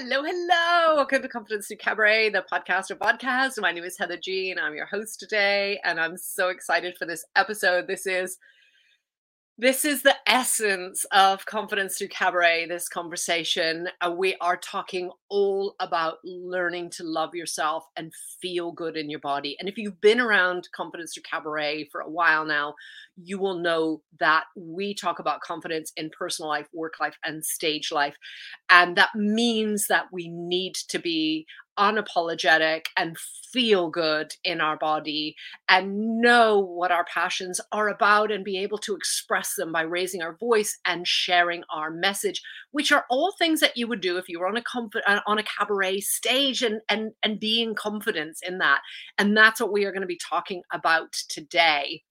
Hello, hello. Welcome to Confidence Through Cabaret, the podcast or vodcast. My name is Heather Jean. I'm your host today, and I'm so excited for this episode. This is this is the essence of confidence through cabaret this conversation. Uh, we are talking all about learning to love yourself and feel good in your body. And if you've been around confidence through cabaret for a while now you will know that we talk about confidence in personal life work life and stage life. And that means that we need to be unapologetic and feel good in our body and know what our passions are about and be able to express them by raising our voice and sharing our message which are all things that you would do if you were on a uh, on a cabaret stage and and and being confident in that. And that's what we are going to be talking about today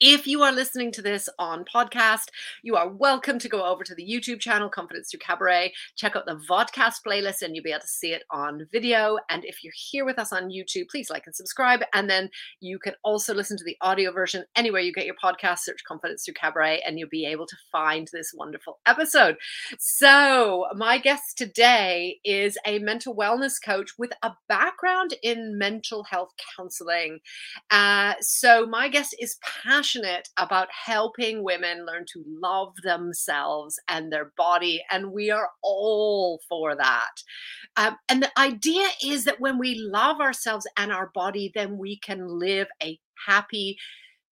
if you are listening to this on podcast, you are welcome to go over to the YouTube channel Confidence Through Cabaret. Check out the vodcast playlist and you'll be able to see it on video. And if you're here with us on YouTube, please like and subscribe. And then you can also listen to the audio version anywhere you get your podcast. Search Confidence Through Cabaret and you'll be able to find this wonderful episode. So, my guest today is a mental wellness coach with a background in mental health counseling. Uh, so, my guest is passionate about helping women learn to love themselves and their body. And we are all for that. Um, and the idea is that when we love ourselves and our body, then we can live a happy,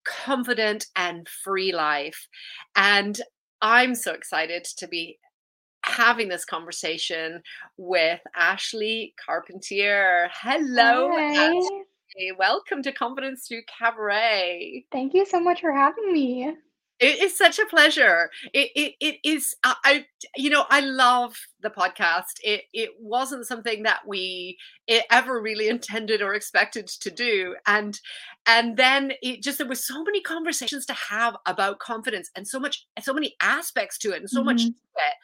confident, and free life. And I'm so excited to be having this conversation with Ashley Carpentier. Hello. Hi. Welcome to Confidence Through Cabaret. Thank you so much for having me. It is such a pleasure. It, it, it is, I, I, you know, I love the podcast. It, it wasn't something that we ever really intended or expected to do. And, and then it just, there was so many conversations to have about confidence and so much, so many aspects to it and so mm-hmm. much to it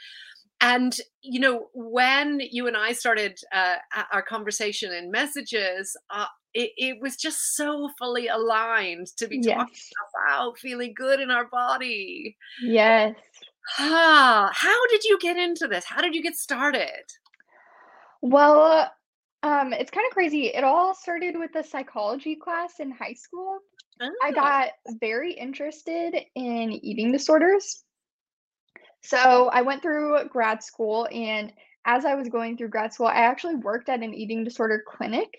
and you know when you and i started uh, our conversation in messages uh, it, it, was just so fully aligned to be yes. talking about feeling good in our body. Yes. Ah, how did you get into this? How did you get started? Well um, it's kind of crazy. It all started with a psychology class in high school. Oh. i got very interested in eating disorders. So I went through grad school, and as I was going through grad school, I actually worked at an eating disorder clinic.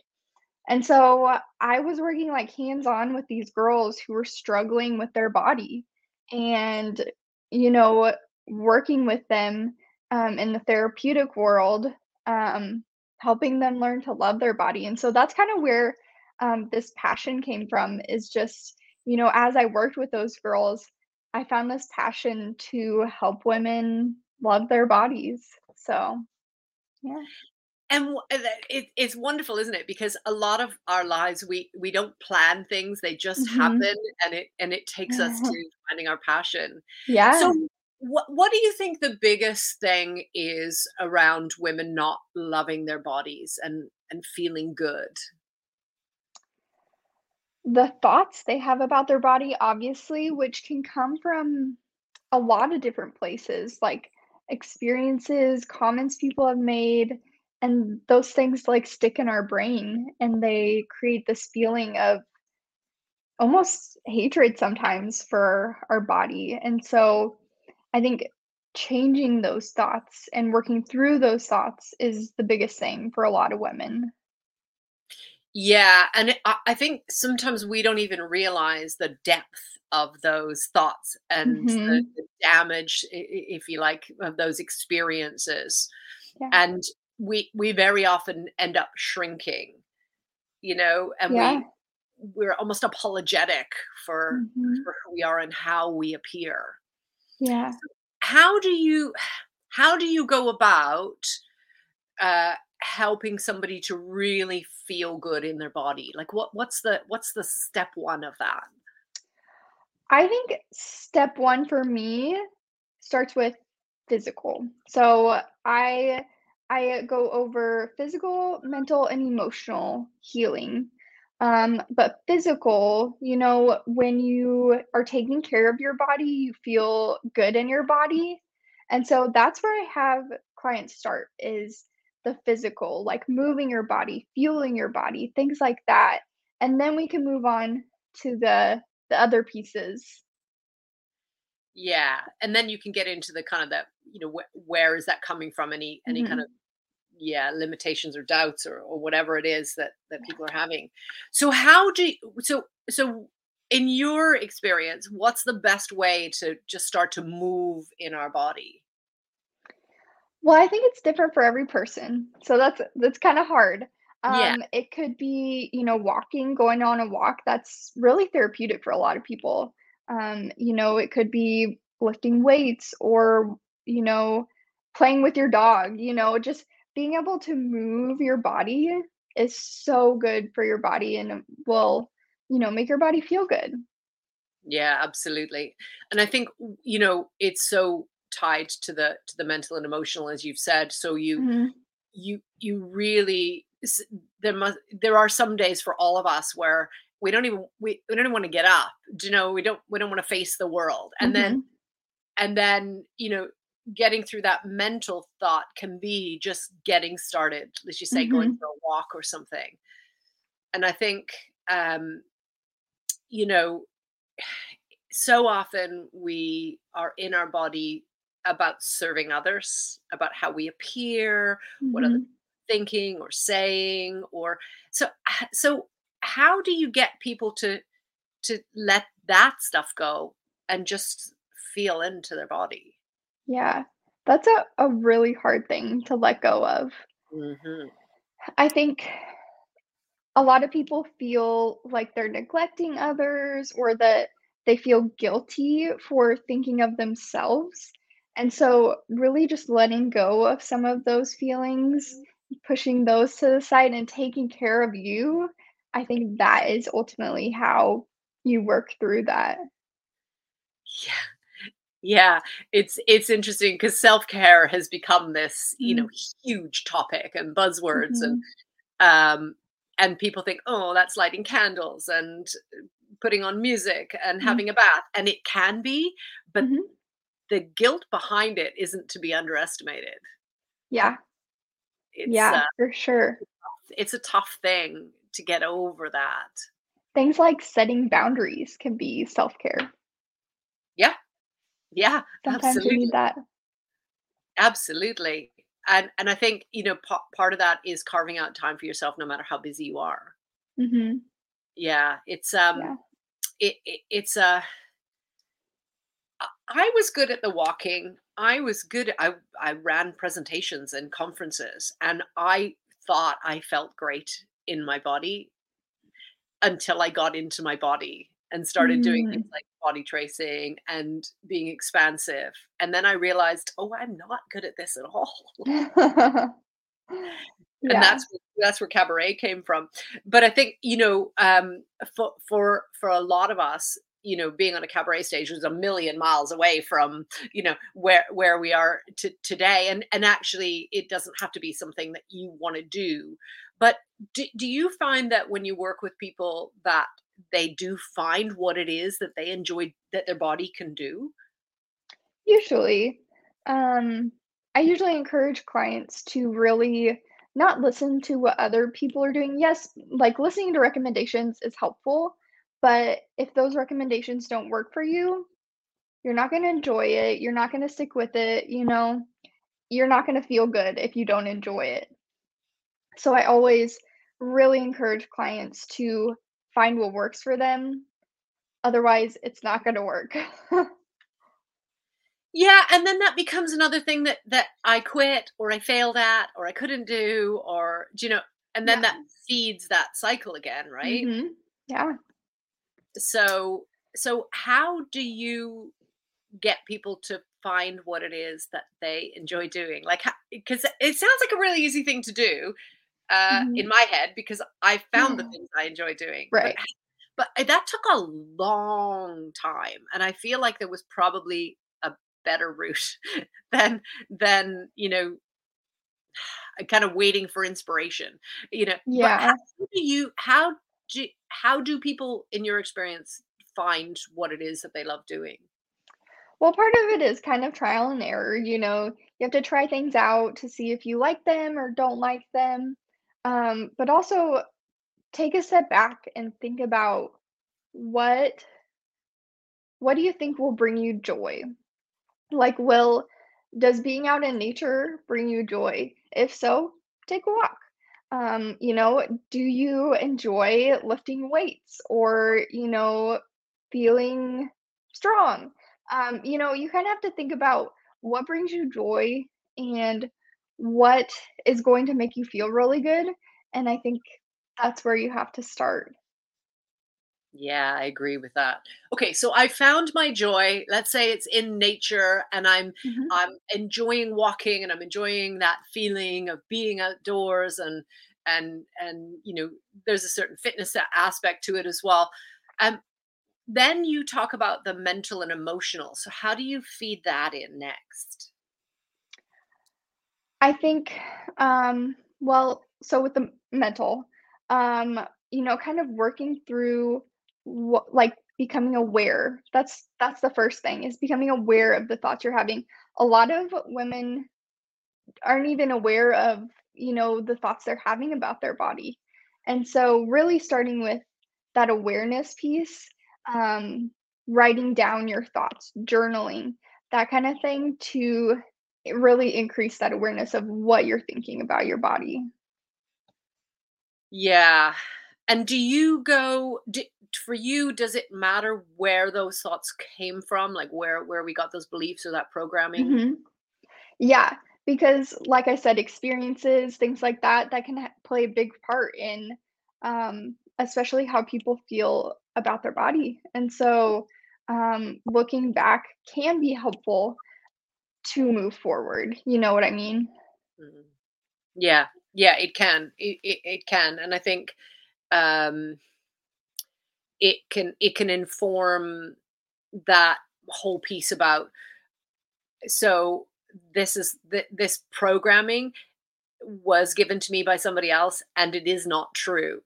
And so I was working like hands on with these girls who were struggling with their body and, you know, working with them um, in the therapeutic world, um, helping them learn to love their body. And so that's kind of where um, this passion came from is just, you know, as I worked with those girls, I found this passion to help women love their bodies. So, yeah. And it, it's wonderful, isn't it? Because a lot of our lives, we we don't plan things; they just mm-hmm. happen, and it and it takes us to finding our passion. Yeah. So, what what do you think the biggest thing is around women not loving their bodies and and feeling good? the thoughts they have about their body, obviously, which can come from a lot of different places, like experiences, comments people have made, and those things like stick in our brain and they create this feeling of almost hatred sometimes for our body. And so I think changing those thoughts and working through those thoughts is the biggest thing for a lot of women. Yeah, and I think sometimes we don't even realize the depth of those thoughts and mm-hmm. the, the, damage, if you like, of those experiences. Yeah. And we we very often end up shrinking, you know, and yeah. we we're almost apologetic for, mm-hmm. for who we are and how we appear. Yeah. So how do you how do you go about uh, helping somebody to really feel good in their body like what what's the what's the step one of that i think step one for me starts with physical so i i go over physical mental and emotional healing um, but physical you know when you are taking care of your body you feel good in your body and so that's where i have clients start is the physical, like moving your body, fueling your body, things like that. And then we can move on to the the other pieces. Yeah, and then you can get into the kind of that, you know, wh- where is that coming from? Any any mm-hmm. kind of yeah limitations or doubts or, or whatever it is that that people are having. So how do you, so so in your experience, what's the best way to just start to move in our body? Well, I think it's different for every person. So that's that's kind of hard. Um, yeah. It could be, you know, walking, going on a walk. That's really therapeutic for a lot of people. Um, you know, it could be lifting weights or, you know, playing with your dog. You know, just being able to move your body is so good for your body and will, you know, make your body feel good. Yeah, absolutely. And I think, you know, it's so tied to the to the mental and emotional as you've said so you mm-hmm. you you really there must there are some days for all of us where we don't even we, we don't even want to get up you know we don't we don't want to face the world and mm-hmm. then and then you know getting through that mental thought can be just getting started as you say mm-hmm. going for a walk or something and i think um you know so often we are in our body about serving others, about how we appear, mm-hmm. what other thinking or saying, or so so how do you get people to to let that stuff go and just feel into their body? Yeah, that's a, a really hard thing to let go of. Mm-hmm. I think a lot of people feel like they're neglecting others or that they feel guilty for thinking of themselves. And so, really, just letting go of some of those feelings, pushing those to the side, and taking care of you, I think that is ultimately how you work through that. Yeah. Yeah, it's it's interesting because self-care has become this, you know, mm-hmm. huge topic and buzzwords mm-hmm. and um and people think, "Oh, that's lighting candles and putting on music and mm-hmm. having a bath." And it can be, but mm-hmm the guilt behind it isn't to be underestimated. Yeah. It's, yeah, uh, for sure. It's a tough thing to get over that. Things like setting boundaries can be self care. Yeah. Yeah. Sometimes absolutely. you need that. Absolutely. And and I think, you know, p- part of that is carving out time for yourself no matter how busy you are. Mm-hmm. Yeah. It's um yeah. It, it it's a uh, I was good at the walking. I was good. I I ran presentations and conferences, and I thought I felt great in my body until I got into my body and started mm. doing things like body tracing and being expansive. And then I realized, oh, I'm not good at this at all. yeah. And that's that's where cabaret came from. But I think you know, um, for for for a lot of us, you know being on a cabaret stage was a million miles away from you know where where we are to, today and and actually it doesn't have to be something that you want to do but do, do you find that when you work with people that they do find what it is that they enjoy that their body can do usually um i usually encourage clients to really not listen to what other people are doing yes like listening to recommendations is helpful but if those recommendations don't work for you, you're not going to enjoy it. You're not going to stick with it. You know, you're not going to feel good if you don't enjoy it. So I always really encourage clients to find what works for them. Otherwise, it's not going to work. yeah, and then that becomes another thing that that I quit or I failed at or I couldn't do or you know, and then yeah. that feeds that cycle again, right? Mm-hmm. Yeah so so how do you get people to find what it is that they enjoy doing like because it sounds like a really easy thing to do uh, mm-hmm. in my head because i found the things i enjoy doing right but, but that took a long time and i feel like there was probably a better route than than you know kind of waiting for inspiration you know yeah how do you how do how do people in your experience find what it is that they love doing Well, part of it is kind of trial and error, you know, you have to try things out to see if you like them or don't like them. Um, but also take a step back and think about what what do you think will bring you joy? Like, will does being out in nature bring you joy? If so, take a walk. Um, you know, do you enjoy lifting weights or, you know, feeling strong? Um, you know, you kind of have to think about what brings you joy and what is going to make you feel really good. And I think that's where you have to start. Yeah, I agree with that. Okay, so I found my joy. Let's say it's in nature and I'm Mhm. I'm enjoying walking and I'm enjoying that feeling of being outdoors and and and you know, there's a certain fitness aspect to it as well. Um then you talk about the mental and emotional. So how do you feed that in next? I think, um, well, so with the mental, um, you know, kind of working through what, like becoming aware. That's that's the first thing is becoming aware of the thoughts you're having. A lot of women aren't even aware of, you know, the thoughts they're having about their body. And so really starting with that awareness piece, um, writing down your thoughts, journaling, that kind of thing to really increase that awareness of what you're thinking about your body. Yeah. And do you go d for you, does it matter where those thoughts came from? Like where where we got those beliefs or that programming? Mhm. Yeah, because like I said, experiences, things like that, that can ha- play a big part in um, especially how people feel about their body. And so um, looking back can be helpful to move forward. You know what I mean? Mhm. Yeah. Yeah, it can. It, it it can. And I think um it can it can inform that whole piece about so this is th- this programming was given to me by somebody else and it is not true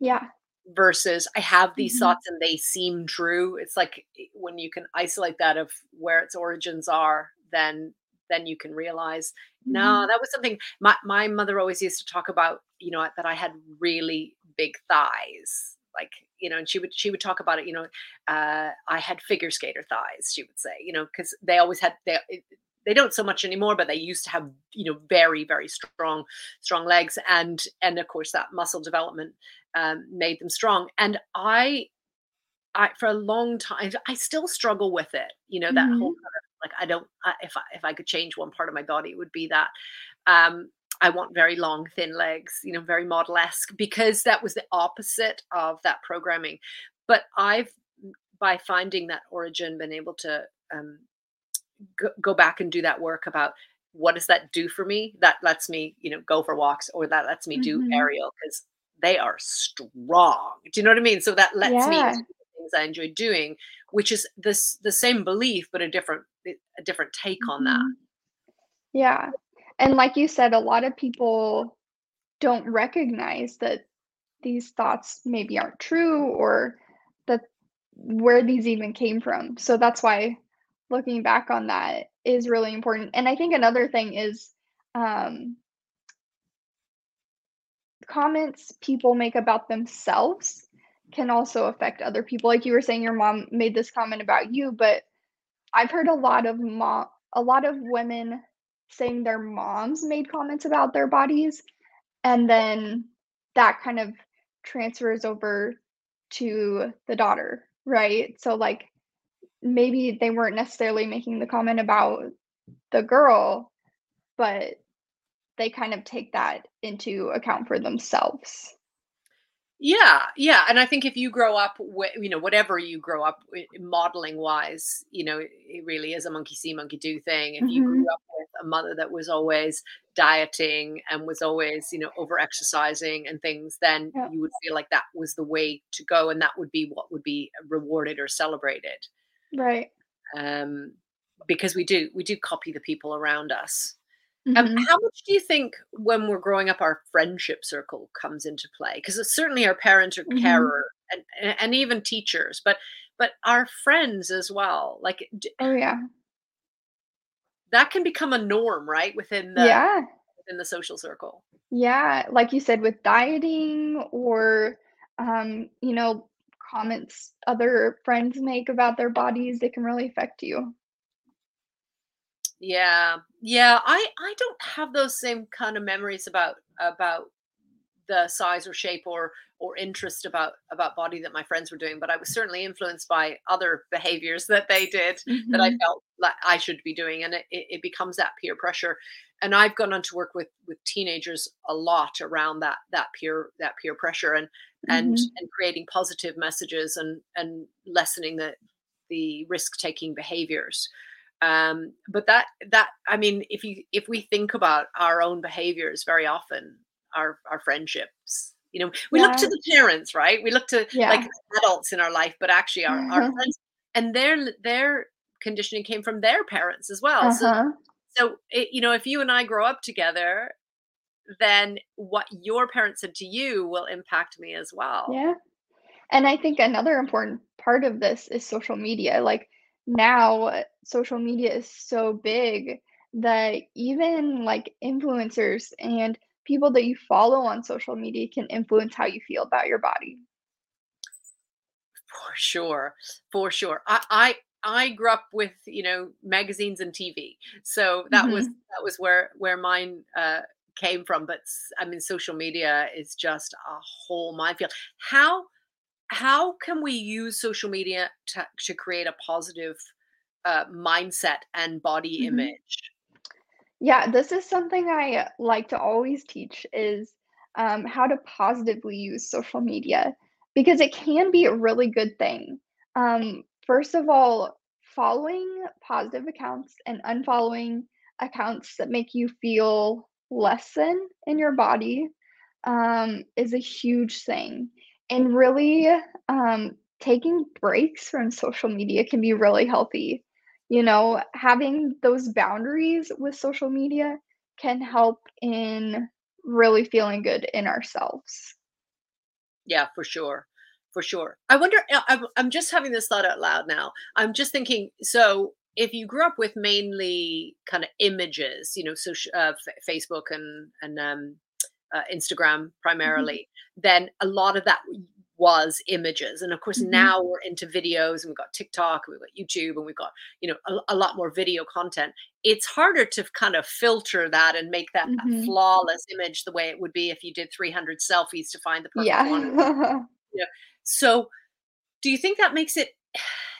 Yeah. versus I have these Mhm. thoughts and they seem true. It's like when you can isolate that of where its origins are, then then you can realize no, Mhm. that was something my my mother always used to talk about, you know, that I had really big thighs. Like, you know, and she would she would talk about it, you know, uh, I had figure skater thighs, she would say, you know, because they always had they they don't so much anymore, but they used to have, you know, very, very strong, strong legs. And and of course that muscle development um, made them strong. And I, I for a long time, I still struggle with it. You know that whole Mhm. kind of like I don't. I, if I if I could change one part of my body, it would be that. Um, I want very long, thin legs. You know, very model esque because that was the opposite of that programming. But I've by finding that origin been able to um, go, go back and do that work about what does that do for me that lets me you know go for walks or that lets me do Mhm. aerial because they are strong do you know what i mean so that lets me do the things i enjoy doing which is this the same belief but a different a different take on that Mhm. Yeah. And like you said, a lot of people don't recognize that these thoughts maybe aren't true or that where these even came from. So that's why looking back on that is really important. And I think another thing is um, comments people make about themselves can also affect other people. Like you were saying, your mom made this comment about you, but I've heard a lot of mom, a lot of women saying their moms made comments about their bodies and then that kind of transfers over to the daughter, right? So, like, maybe they weren't necessarily making the comment about the girl, but they kind of take that into account for themselves. Yeah, yeah, and I think if you grow up with, you know, whatever you grow up modeling wise, you know, it, really is a monkey see, monkey do thing. If you grew Mhm. up with a mother that was always dieting and was always, you know, over exercising and things, then Yeah, you would feel like that was the way to go, and that would be what would be rewarded or celebrated. right. Um, because we do, we do copy the people around us. Um, Mhm. how much do you think when we're growing up, our friendship circle comes into play? Because certainly our parents or Mhm. carer and, and and even teachers, but but our friends as well. Like, Oh, yeah. that can become a norm, right? Within the Yeah. within the social circle. Yeah, like you said, with dieting or, um, you know, comments other friends make about their bodies, they can really affect you. Yeah. Yeah, I I don't have those same kind of memories about about the size or shape or or interest about about body that my friends were doing, but I was certainly influenced by other behaviors that they did that I Mhm. felt like I should be doing, and it it becomes that peer pressure. And I've gone on to work with with teenagers a lot around that that peer that peer pressure and and Mhm. and creating positive messages and and lessening the the risk taking behaviors. Um, but that that I mean, if you if we think about our own behaviors very often, our our friendships, you know, we look to the parents, right? We look to like adults in our life, but actually our our friends and their their conditioning came from their parents as well. So Uh-huh. so it, you know, if you and I grow up together, then what your parents said to you will impact me as well. Yeah. And I think another important part of this is social media. Like now, social media is so big that even like influencers and people that you follow on social media can influence how you feel about your body. For sure, for sure. I I I grew up with, you know, magazines and TV. So that was Mhm. that was where where mine uh came from. But I mean social media is just a whole minefield. How how can we use social media to to create a positive uh mindset and body Mhm. image? Yeah, this is something I like to always teach is um, how to positively use social media because it can be a really good thing. Um, first of all, following positive accounts and unfollowing accounts that make you feel less than in your body um, is a huge thing. And really, um, taking breaks from social media can be really healthy. You know, having those boundaries with social media can help in really feeling good in ourselves. Yeah, for sure. For sure. I wonder, I'm just having this thought out loud now. I'm just thinking, so if you grew up with mainly kind of images, you know, social, uh, F- Facebook and, and um, uh, Instagram primarily, then a lot of that was images. And of course, mhm. now we're into videos and we've got TikTok, and we've got YouTube, and we've got, you know, a, a lot more video content. It's harder to kind of filter that and make that Mhm. flawless image the way it would be if you did 300 selfies to find the perfect one Yeah. yeah. So, do you think that makes it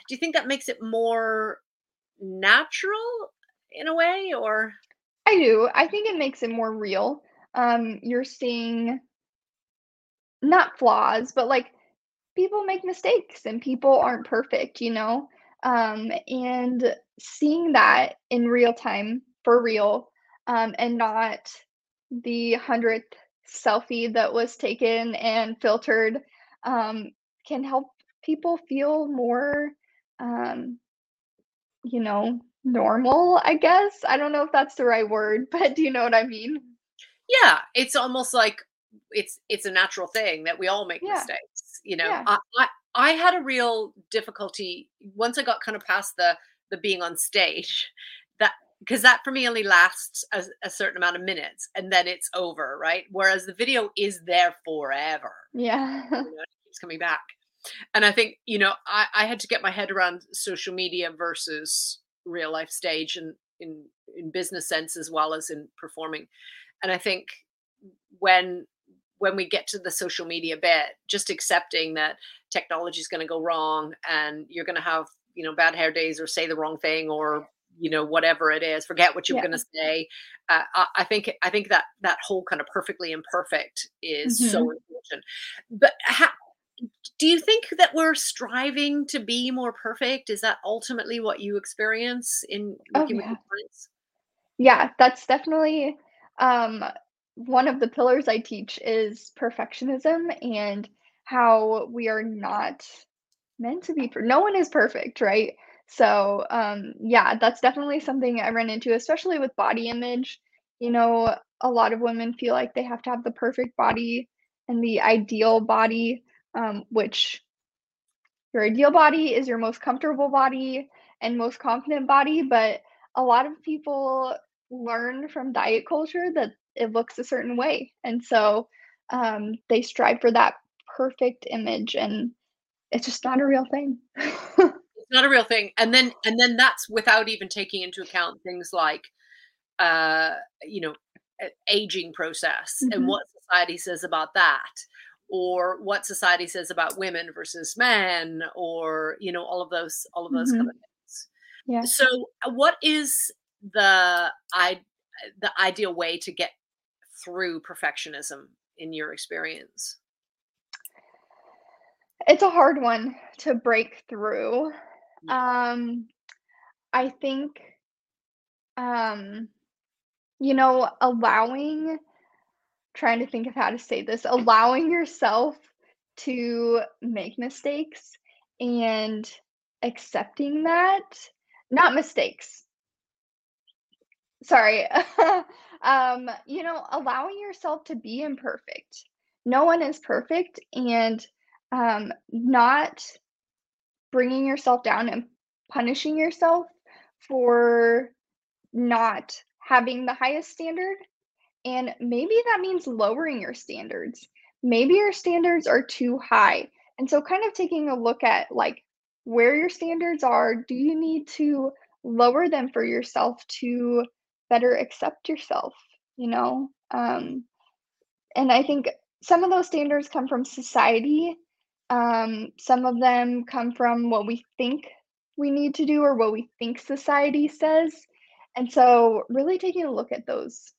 do you think that makes it more natural in a way or I do. I think it makes it more real. Um, you're seeing not flaws, but like people make mistakes and people aren't perfect, you know? Um, and seeing that in real time for real, um, and not the hundredth selfie that was taken and filtered, um, can help people feel more, um, you know, normal, I guess. I don't know if that's the right word, but do you know what I mean? Yeah, it's almost like it's it's a natural thing that we all make Yeah, mistakes, you know. yeah, I I, I had a real difficulty once I got kind of past the the being on stage that because that for me only lasts a, a certain amount of minutes and then it's over, right? Whereas the video is there forever. yeah. You know, it keeps coming back. and I think you know I, I had to get my head around social media versus real life stage and in in business sense as well as in performing. And I think when when we get to the social media bit, just accepting that technology is going to go wrong and you're going to have you know bad hair days or say the wrong thing or you know whatever it is forget what you're Yeah. going to say uh, I, I think i think that that whole kind of perfectly imperfect is so Mhm. important but do you think that we're striving to be more perfect? Is that ultimately what you experience in Oh, working with yeah. your clients? Yeah, that's definitely, um, one of the pillars I teach is perfectionism and how we are not meant to be per no one is perfect, right? So, um, yeah, that's definitely something I run into, especially with body image. You know, a lot of women feel like they have to have the perfect body and the ideal body, um, which Your ideal body is your most comfortable body and most confident body, but a lot of people learn from diet culture that it looks a certain way. And so um, they strive for that perfect image and it's just not a real thing. it's not a real thing. And then and then that's without even taking into account things like uh, you know, aging process mm-hmm. and what society says about that or what society says about women versus men or you know all of those all of those mm-hmm. kind of things yeah so uh, what is the i the ideal way to get through perfectionism in your experience it's a hard one to break through yeah. um i think um you know allowing trying to think of how to say this, allowing yourself to make mistakes and accepting that, not mistakes. Sorry. um, you know, allowing yourself to be imperfect. No one is perfect and um not bringing yourself down and punishing yourself for not having the highest standard and maybe that means lowering your standards. Maybe your standards are too high. And so, kind of taking a look at like where your standards are, do you need to lower them for yourself to better accept yourself? You know? Um, and I think some of those standards come from society. Um, some of them come from what we think we need to do or what we think society says. And so, really taking a look at those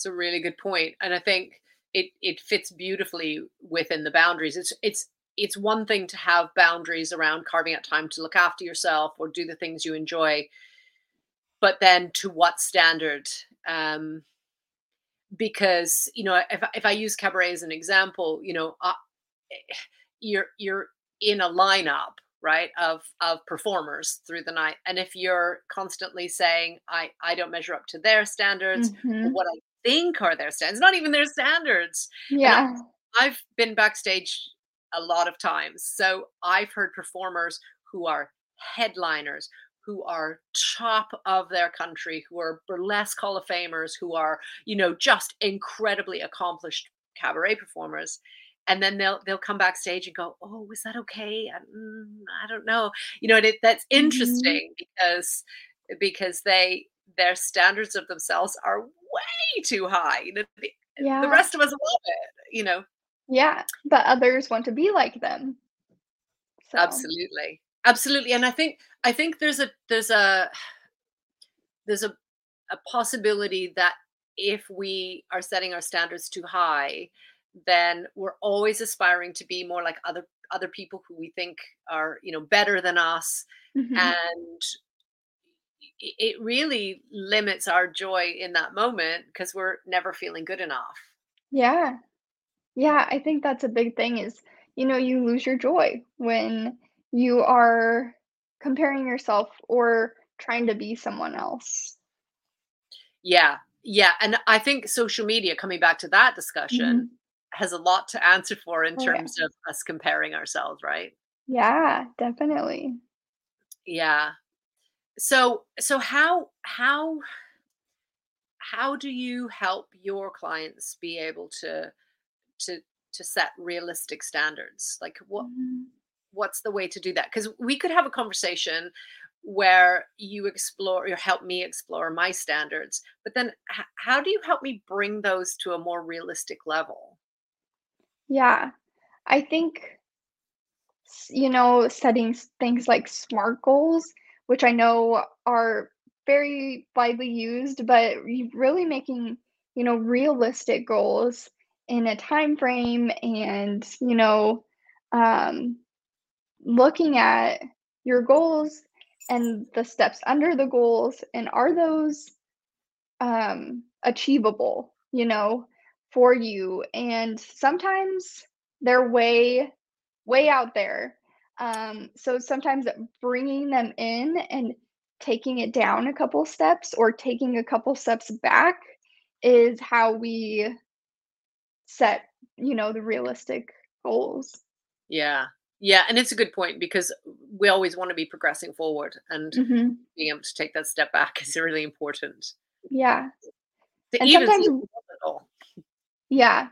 it's a really good point, and I think it it fits beautifully within the boundaries. It's it's it's one thing to have boundaries around carving out time to look after yourself or do the things you enjoy, but then to what standard? Um, because you know, if if I use cabaret as an example, you know, uh, you're you're in a lineup right of of performers through the night and if you're constantly saying i i don't measure up to their standards mm-hmm. what i think are their standards, not even their standards. Yeah. I've been backstage a lot of times. So I've heard performers who are headliners, who are top of their country, who are burlesque Hall of Famers, who are, you know, just incredibly accomplished cabaret performers. And then they'll they'll come backstage and go, "Oh, is that okay? I, mm, I don't know." You know, it, that's mm-hmm. interesting mm-hmm. because because they their standards of themselves are way too high. The, yeah. the rest of us love it, you know. Yeah, but others want to be like them. So. Absolutely. Absolutely. And I think I think there's a there's a there's a a possibility that if we are setting our standards too high, then we're always aspiring to be more like other other people who we think are you know better than us mm-hmm. and it really limits our joy in that moment because we're never feeling good enough. Yeah. Yeah, I think that's a big thing is, you know, you lose your joy when you are comparing yourself or trying to be someone else. Yeah. Yeah, and I think social media coming back to that discussion mm-hmm. has a lot to answer for in oh, terms yeah. of us comparing ourselves, right? Yeah, definitely. Yeah so so how how how do you help your clients be able to to to set realistic standards like what mm-hmm. What's the way to do that? Because we could have a conversation where you explore or help me explore my standards but then h- how do you help me bring those to a more realistic level? Yeah i think you know setting things like smart goals which I know are very widely used, but really making, you know, realistic goals in a time frame and, you know, um, looking at your goals and the steps under the goals and are those um, achievable, you know, for you? And sometimes they're way, way out there um, so sometimes bringing them in and taking it down a couple steps or taking a couple steps back is how we set, you know, the realistic goals. Yeah. Yeah, and it's a good point because we always want to be progressing forward and hmm being able to take that step back is really important. Yeah. And sometimes, yeah,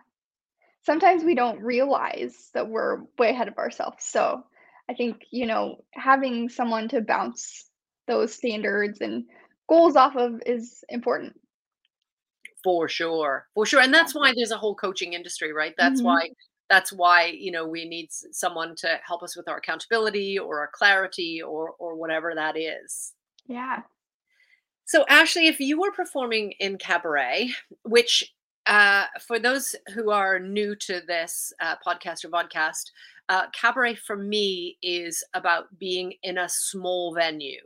sometimes we don't realize that we're way ahead of ourselves. So I think, you know, having someone to bounce those standards and goals off of is important. For sure. For sure. And that's why there's a whole coaching industry, right? That's hmm why that's why, you know, we need someone to help us with our accountability or our clarity or or whatever that is. Yeah. So Ashley, if you were performing in cabaret, which uh, for those who are new to this uh, podcast or vodcast, uh, cabaret for me is about being in a small venue.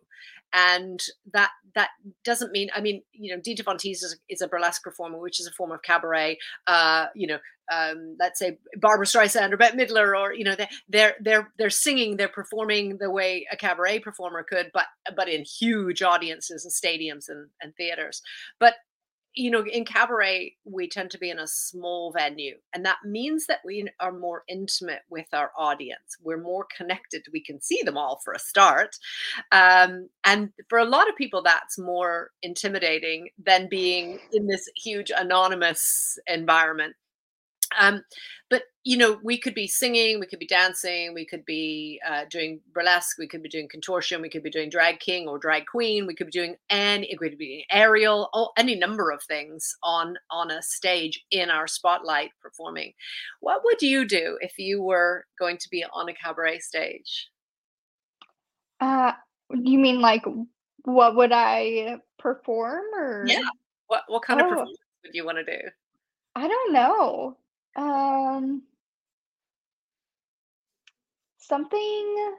And that that doesn't mean I mean you know Dita Von Teese is, is a burlesque performer, which is a form of cabaret. Uh, you know, um, let's say Barbra Streisand or Bette Midler, or you know they, they're they're they're singing, they're performing the way a cabaret performer could, but but in huge audiences and stadiums and, and theaters. But you know, in cabaret, we tend to be in a small venue, and that means that we are more intimate with our audience. We're more connected. We can see them all for a start. Um, and for a lot of people, that's more intimidating than being in this huge anonymous environment. Um, but you know, we could be singing, we could be dancing, we could be uh, doing burlesque, we could be doing contortion, we could be doing drag king or drag queen, we could be doing any, it could be aerial, all, any number of things on on a stage in our spotlight performing. What would you do if you were going to be on a cabaret stage? Uh, you mean like what would I perform or? Yeah. What what kind of Oh, performance would you want to do? I don't know. Um, something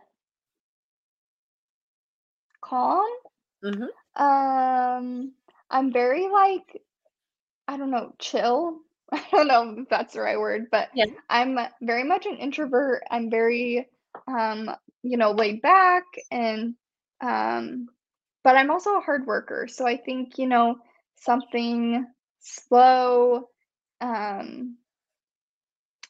calm. hmm Um, I'm very like, I don't know, chill. I don't know if that's the right word, but Yeah. I'm very much an introvert. I'm very, um, you know, laid back and, um, but I'm also a hard worker. So I think, you know, something slow, um,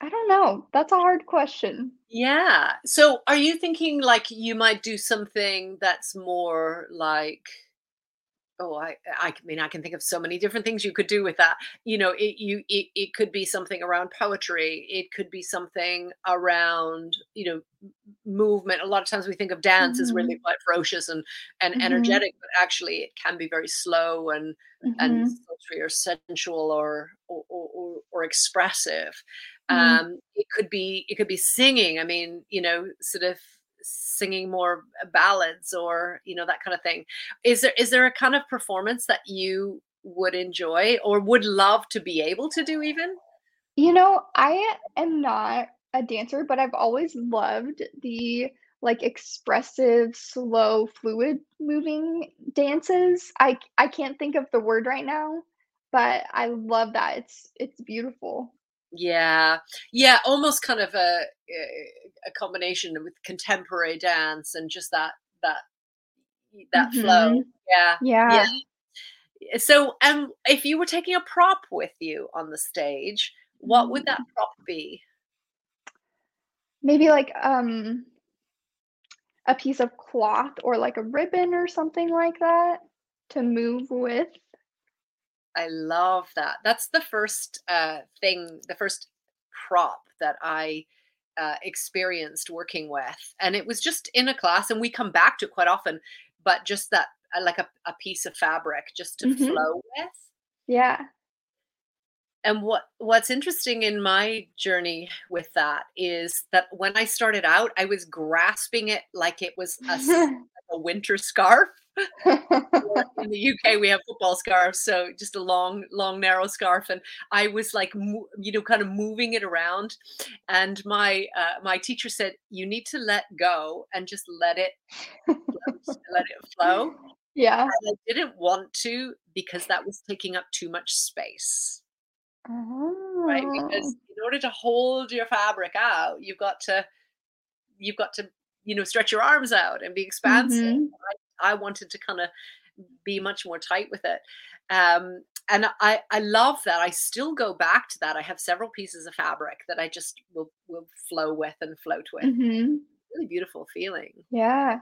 I don't know. That's a hard question. Yeah. So are you thinking like you might do something that's more like oh I I mean I can think of so many different things you could do with that. You know, it you it, it could be something around poetry. It could be something around, you know, movement. A lot of times we think of dance as really quite ferocious and and Mhm. energetic, but actually it can be very slow and and Mhm. sultry or sensual or, or, or or expressive. Mhm. Um, it could be it could be singing. I mean, you know, sort of singing more ballads or you know that kind of thing. Is there is there a kind of performance that you would enjoy or would love to be able to do even? You know, I am not a dancer, but I've always loved the like expressive, slow, fluid moving dances. I I can't think of the word right now, but I love that. It's it's beautiful. Yeah, yeah, almost kind of a a combination with contemporary dance and just that that that flow. Mhm. Yeah, yeah. Yeah. So, um, if you were taking a prop with you on the stage, what would that Mm. prop be? Maybe like um a piece of cloth or like a ribbon or something like that to move with. I love that. That's the first uh, thing, the first prop that I uh, experienced working with, and it was just in a class, and we come back to it quite often. But just that, uh, like a, a piece of fabric, just to Mhm. flow with. Yeah. And what what's interesting in my journey with that is that when I started out, I was grasping it like it was a, a winter scarf. In the UK, we have football scarves, so just a long, long, narrow scarf, and I was like, you know, kind of moving it around. And my uh, my teacher said, "You need to let go and just let it let it flow." Yeah. And I didn't want to because that was taking up too much space. Right, because Oh. in order to hold your fabric out, you've got to you've got to, you know, stretch your arms out and be expansive. Mhm. I I wanted to kinda be much more tight with it. Um, and I I love that. I still go back to that. I have several pieces of fabric that I just will will flow with and float with. Mhm. Really beautiful feeling. Yeah.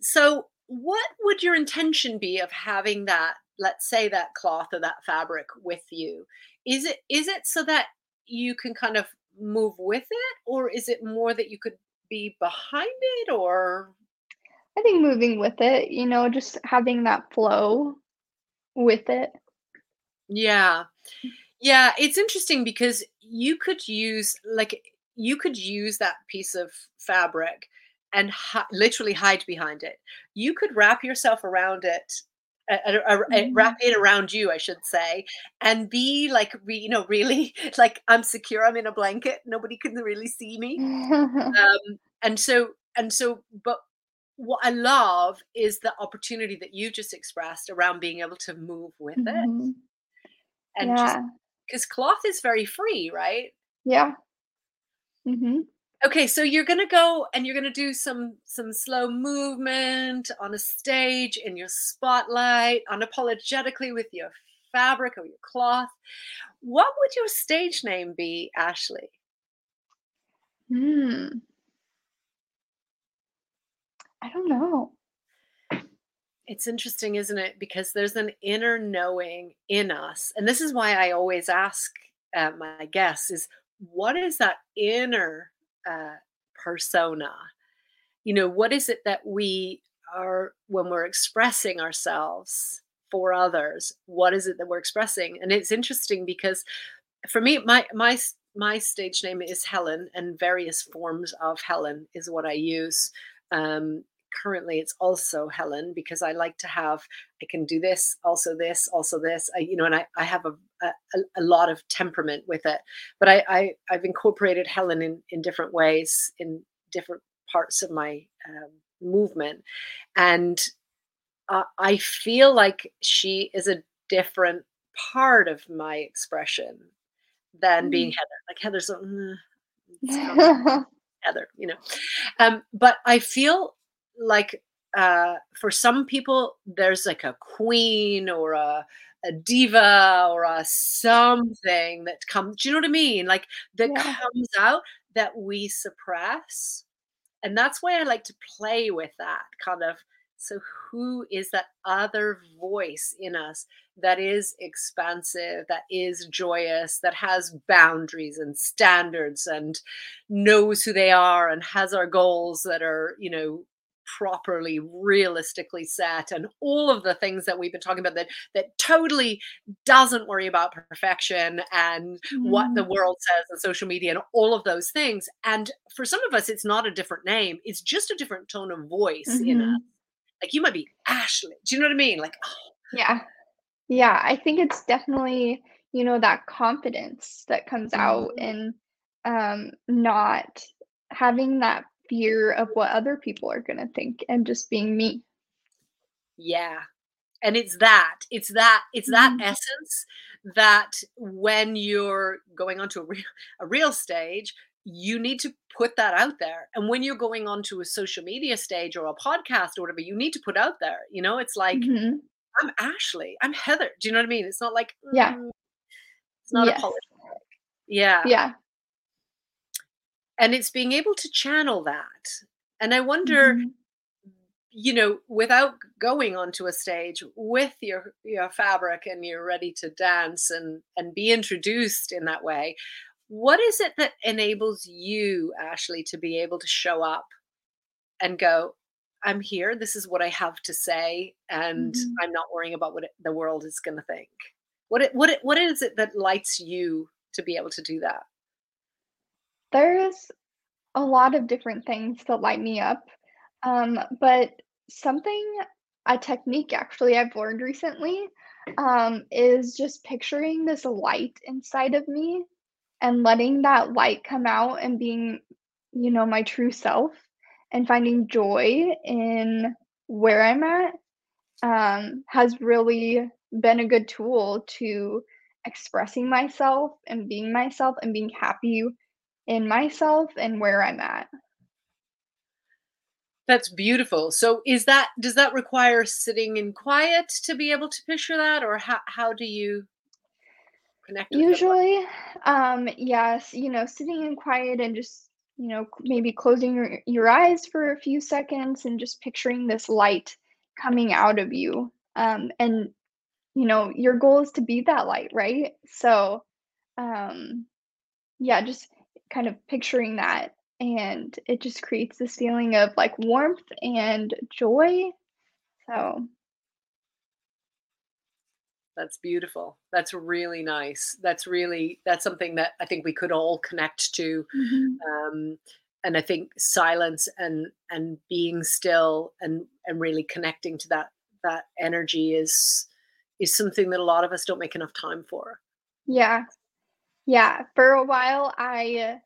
So, what would your intention be of having that, let's say that cloth or that fabric with you? Is it is it so that you can kind of move with it or is it more that you could be behind it or I think moving with it, you know, just having that flow with it. Yeah. Yeah, it's interesting because you could use like you could use that piece of fabric and hi- literally hide behind it. You could wrap yourself around it, uh, uh, uh, uh, wrap it around you, I should say, and be like, re- you know, really like I'm secure. I'm in a blanket. Nobody can really see me. Um, and so, and so, but what I love is the opportunity that you just expressed around being able to move with it Mhm. and just because cloth is very free, right? Yeah. Mhm. Okay, so you're gonna go and you're gonna do some some slow movement on a stage in your spotlight, unapologetically with your fabric or your cloth. What would your stage name be, Ashley? Hmm. I don't know. It's interesting, isn't it? Because there's an inner knowing in us, and this is why I always ask uh, my guests: is what is that inner uh, persona? You know, what is it that we are when we're expressing ourselves for others? What is it that we're expressing? And it's interesting because for me, my my my stage name is Helen, and various forms of Helen is what I use. Um, currently, it's also Helen because I like to have. I can do this, also this, also this. I, you know, and I I have a a, a lot of temperament with it, but I, I I've incorporated Helen in in different ways in different parts of my um, movement, and uh, I feel like she is a different part of my expression than being Mm. Heather. Like Heather's, "Mm, it's kind of Heather, you know. Um, but I feel like uh, for some people, there's like a queen or a a diva or a something that comes. Do you know what I mean? Like that Yeah. comes out that we suppress, and that's why I like to play with that kind of. So, who is that other voice in us that is expansive, that is joyous, that has boundaries and standards and knows who they are and has our goals that are, you know, properly realistically set and all of the things that we've been talking about that that totally doesn't worry about perfection and what the Mm. world says on social media and all of those things and for some of us it's not a different name it's just a different tone of voice in us Mhm. like you might be ashley do you know what i mean like oh, Yeah. Yeah, I think it's definitely, you know, that confidence that comes out mhm. and um not having that fear of what other people are going to think and just being me. yeah and it's that it's that it's that Mhm. essence that when you're going onto a real, a real stage you need to put that out there and when you're going onto a social media stage or a podcast or whatever you need to put out there you know it's like Mhm. i'm ashley i'm heather do you know what i mean it's not like Yeah. mm, it's not Yes. apologetic yeah Yeah. And it's being able to channel that and i wonder Mhm. you know, without going onto a stage with your your fabric and you're ready to dance and and be introduced in that way, what is it that enables you, Ashley, to be able to show up and go, I'm here, this is what I have to say, and Mhm. I'm not worrying about what it, the world is going to think. What it, what it, what is it that lights you to be able to do that? There's a lot of different things that light me up. Um, but something, a technique actually I've learned recently, um, is just picturing this light inside of me and letting that light come out and being, you know, my true self and finding joy in where I'm at um, has really been a good tool to expressing myself and being myself and being happy in myself and where I'm at. That's beautiful. So is that does that require sitting in quiet to be able to picture that or how how do you connect? Usually, um, yes, you know, sitting in quiet and just, you know, maybe closing your, your eyes for a few seconds and just picturing this light coming out of you. Um, and, you know, your goal is to be that light, right? So, um, yeah, just kind of picturing that. And it just creates this feeling of like warmth and joy. So, That's beautiful. That's really nice. That's really that's something that I think we could all connect to. mhm. Um, and I think silence and and being still and and really connecting to that that energy is is something that a lot of us don't make enough time for. yeah, yeah. For a while, I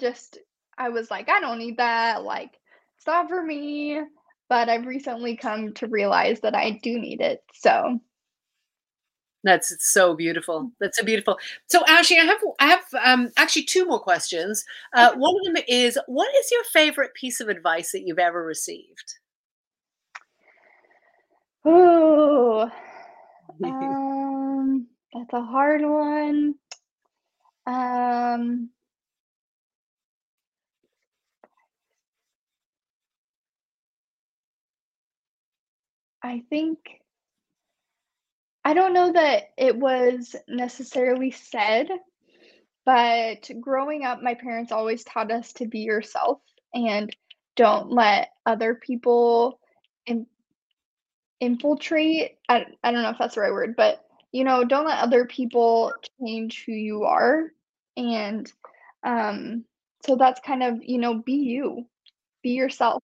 just I was like, "I don't need that, like, it's not for me," but I've recently come to realize that I do need it, so That's so beautiful. That's so beautiful. So Ashley, I have I have um, actually two more questions. Uh, one of them is, what is your favorite piece of advice that you've ever received? Ooh, um, that's a hard one. Um, I think I don't know that it was necessarily said, but growing up, my parents always taught us to be yourself and don't let other people in infiltrate I I don't know if that's the right word, but, you know, don't let other people change who you are, and, um, so that's kind of, you know, be you, be yourself,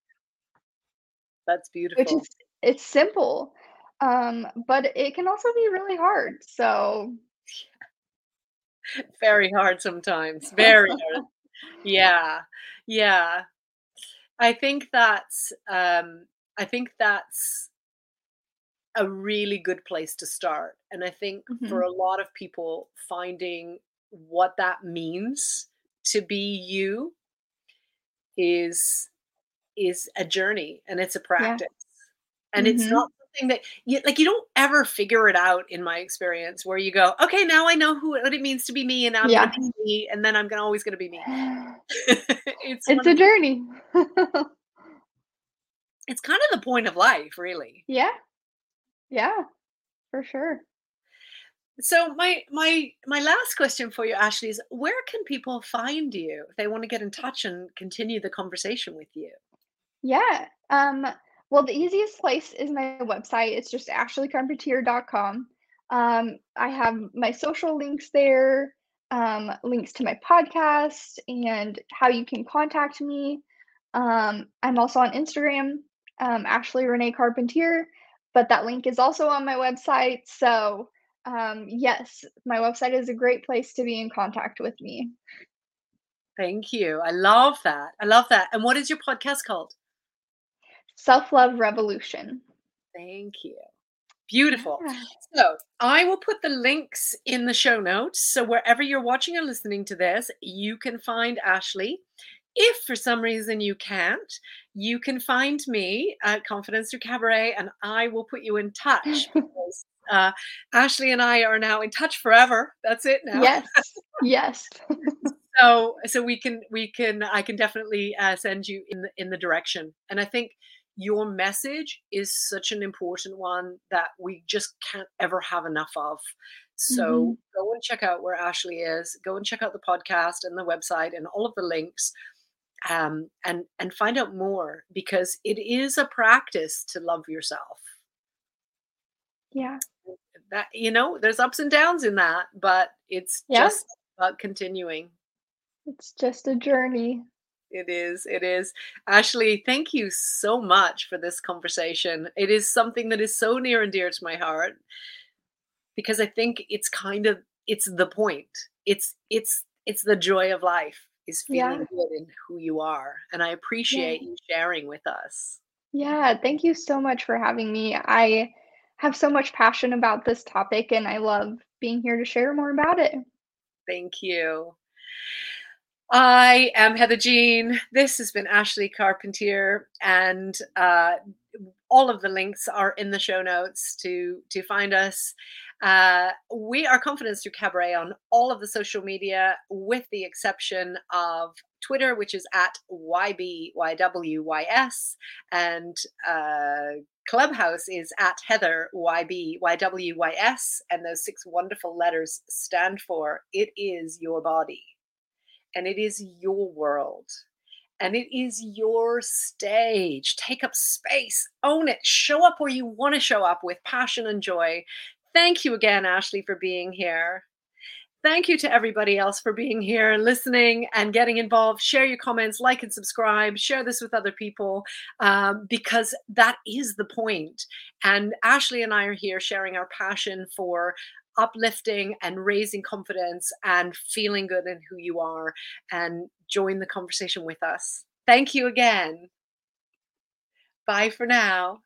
That's beautiful which is it's simple, um, but it can also be really hard, so Very hard sometimes. Very hard. Yeah. Yeah. I think that's um I think that's a really good place to start. And I think for Mhm. a lot of people finding what that means to be you is is a journey and it's a Yeah. practice. And it's Mhm. not something that you like you don't ever figure it out in my experience where you go, okay, now I know who what it means to be me and I'm gonna be me and then I'm gonna always gonna be me. it's It's a journey. it's kind of the point of life, really. Yeah, yeah, for sure. So my my my last question for you, Ashley, is where can people find you if they want to get in touch and continue the conversation with you? Yeah, um, well, the easiest place is my website, it's just ashleycarpentier.com. Um, I have my social links there, um, links to my podcast, and how you can contact me. Um, I'm also on Instagram, um, Ashley Renee Carpentier, but that link is also on my website, so, um, yes, my website is a great place to be in contact with me. Thank you. I love that. I love that. And what is your podcast called? Self-Love Revolution. Thank you. Beautiful. Yeah. So I will put the links in the show notes. So wherever you're watching or listening to this, you can find Ashley. If for some reason you can't, you can find me at Confidence Through Cabaret and I will put you in touch uh, Ashley and I are now in touch forever. That's it now. Yes, yes. So so we can we can I can definitely uh, send you in the in the direction. And I think your message is such an important one that we just can't ever have enough of. So Mhm. go and check out where Ashley is. Go and check out the podcast and the website and all of the links, um, and and find out more because it is a practice to love yourself. Yeah, That you know, there's ups and downs in that, but it's yeah. just about continuing. It's just a journey. It is. It is. Ashley, thank you so much for this conversation. It is something that is so near and dear to my heart because I think it's kind of it's the point. It's it's it's the joy of life is Yeah, feeling good in who you are. And I yeah. appreciate you sharing with us. Yeah, thank you so much for having me. I have so much passion about this topic, and I love being here to share more about it. Thank you. I am Heather Jean. This has been Ashley Carpentier, and uh, all of the links are in the show notes to to find us. Uh, we are Confidence Through Cabaret on all of the social media, with the exception of Twitter, which is at YBYWYS, and uh, Clubhouse is at Heather YBYWYS, and those six wonderful letters stand for It Is Your Body, and it is your world. And it is your stage. Take up space, own it, show up where you want to show up with passion and joy. Thank you again, Ashley, for being here. Thank you to everybody else for being here and listening and getting involved. Share your comments, like and subscribe, share this with other people um, because that is the point. And Ashley and I are here sharing our passion for uplifting and raising confidence and feeling good in who you are. And join the conversation with us. Thank you again. Bye for now.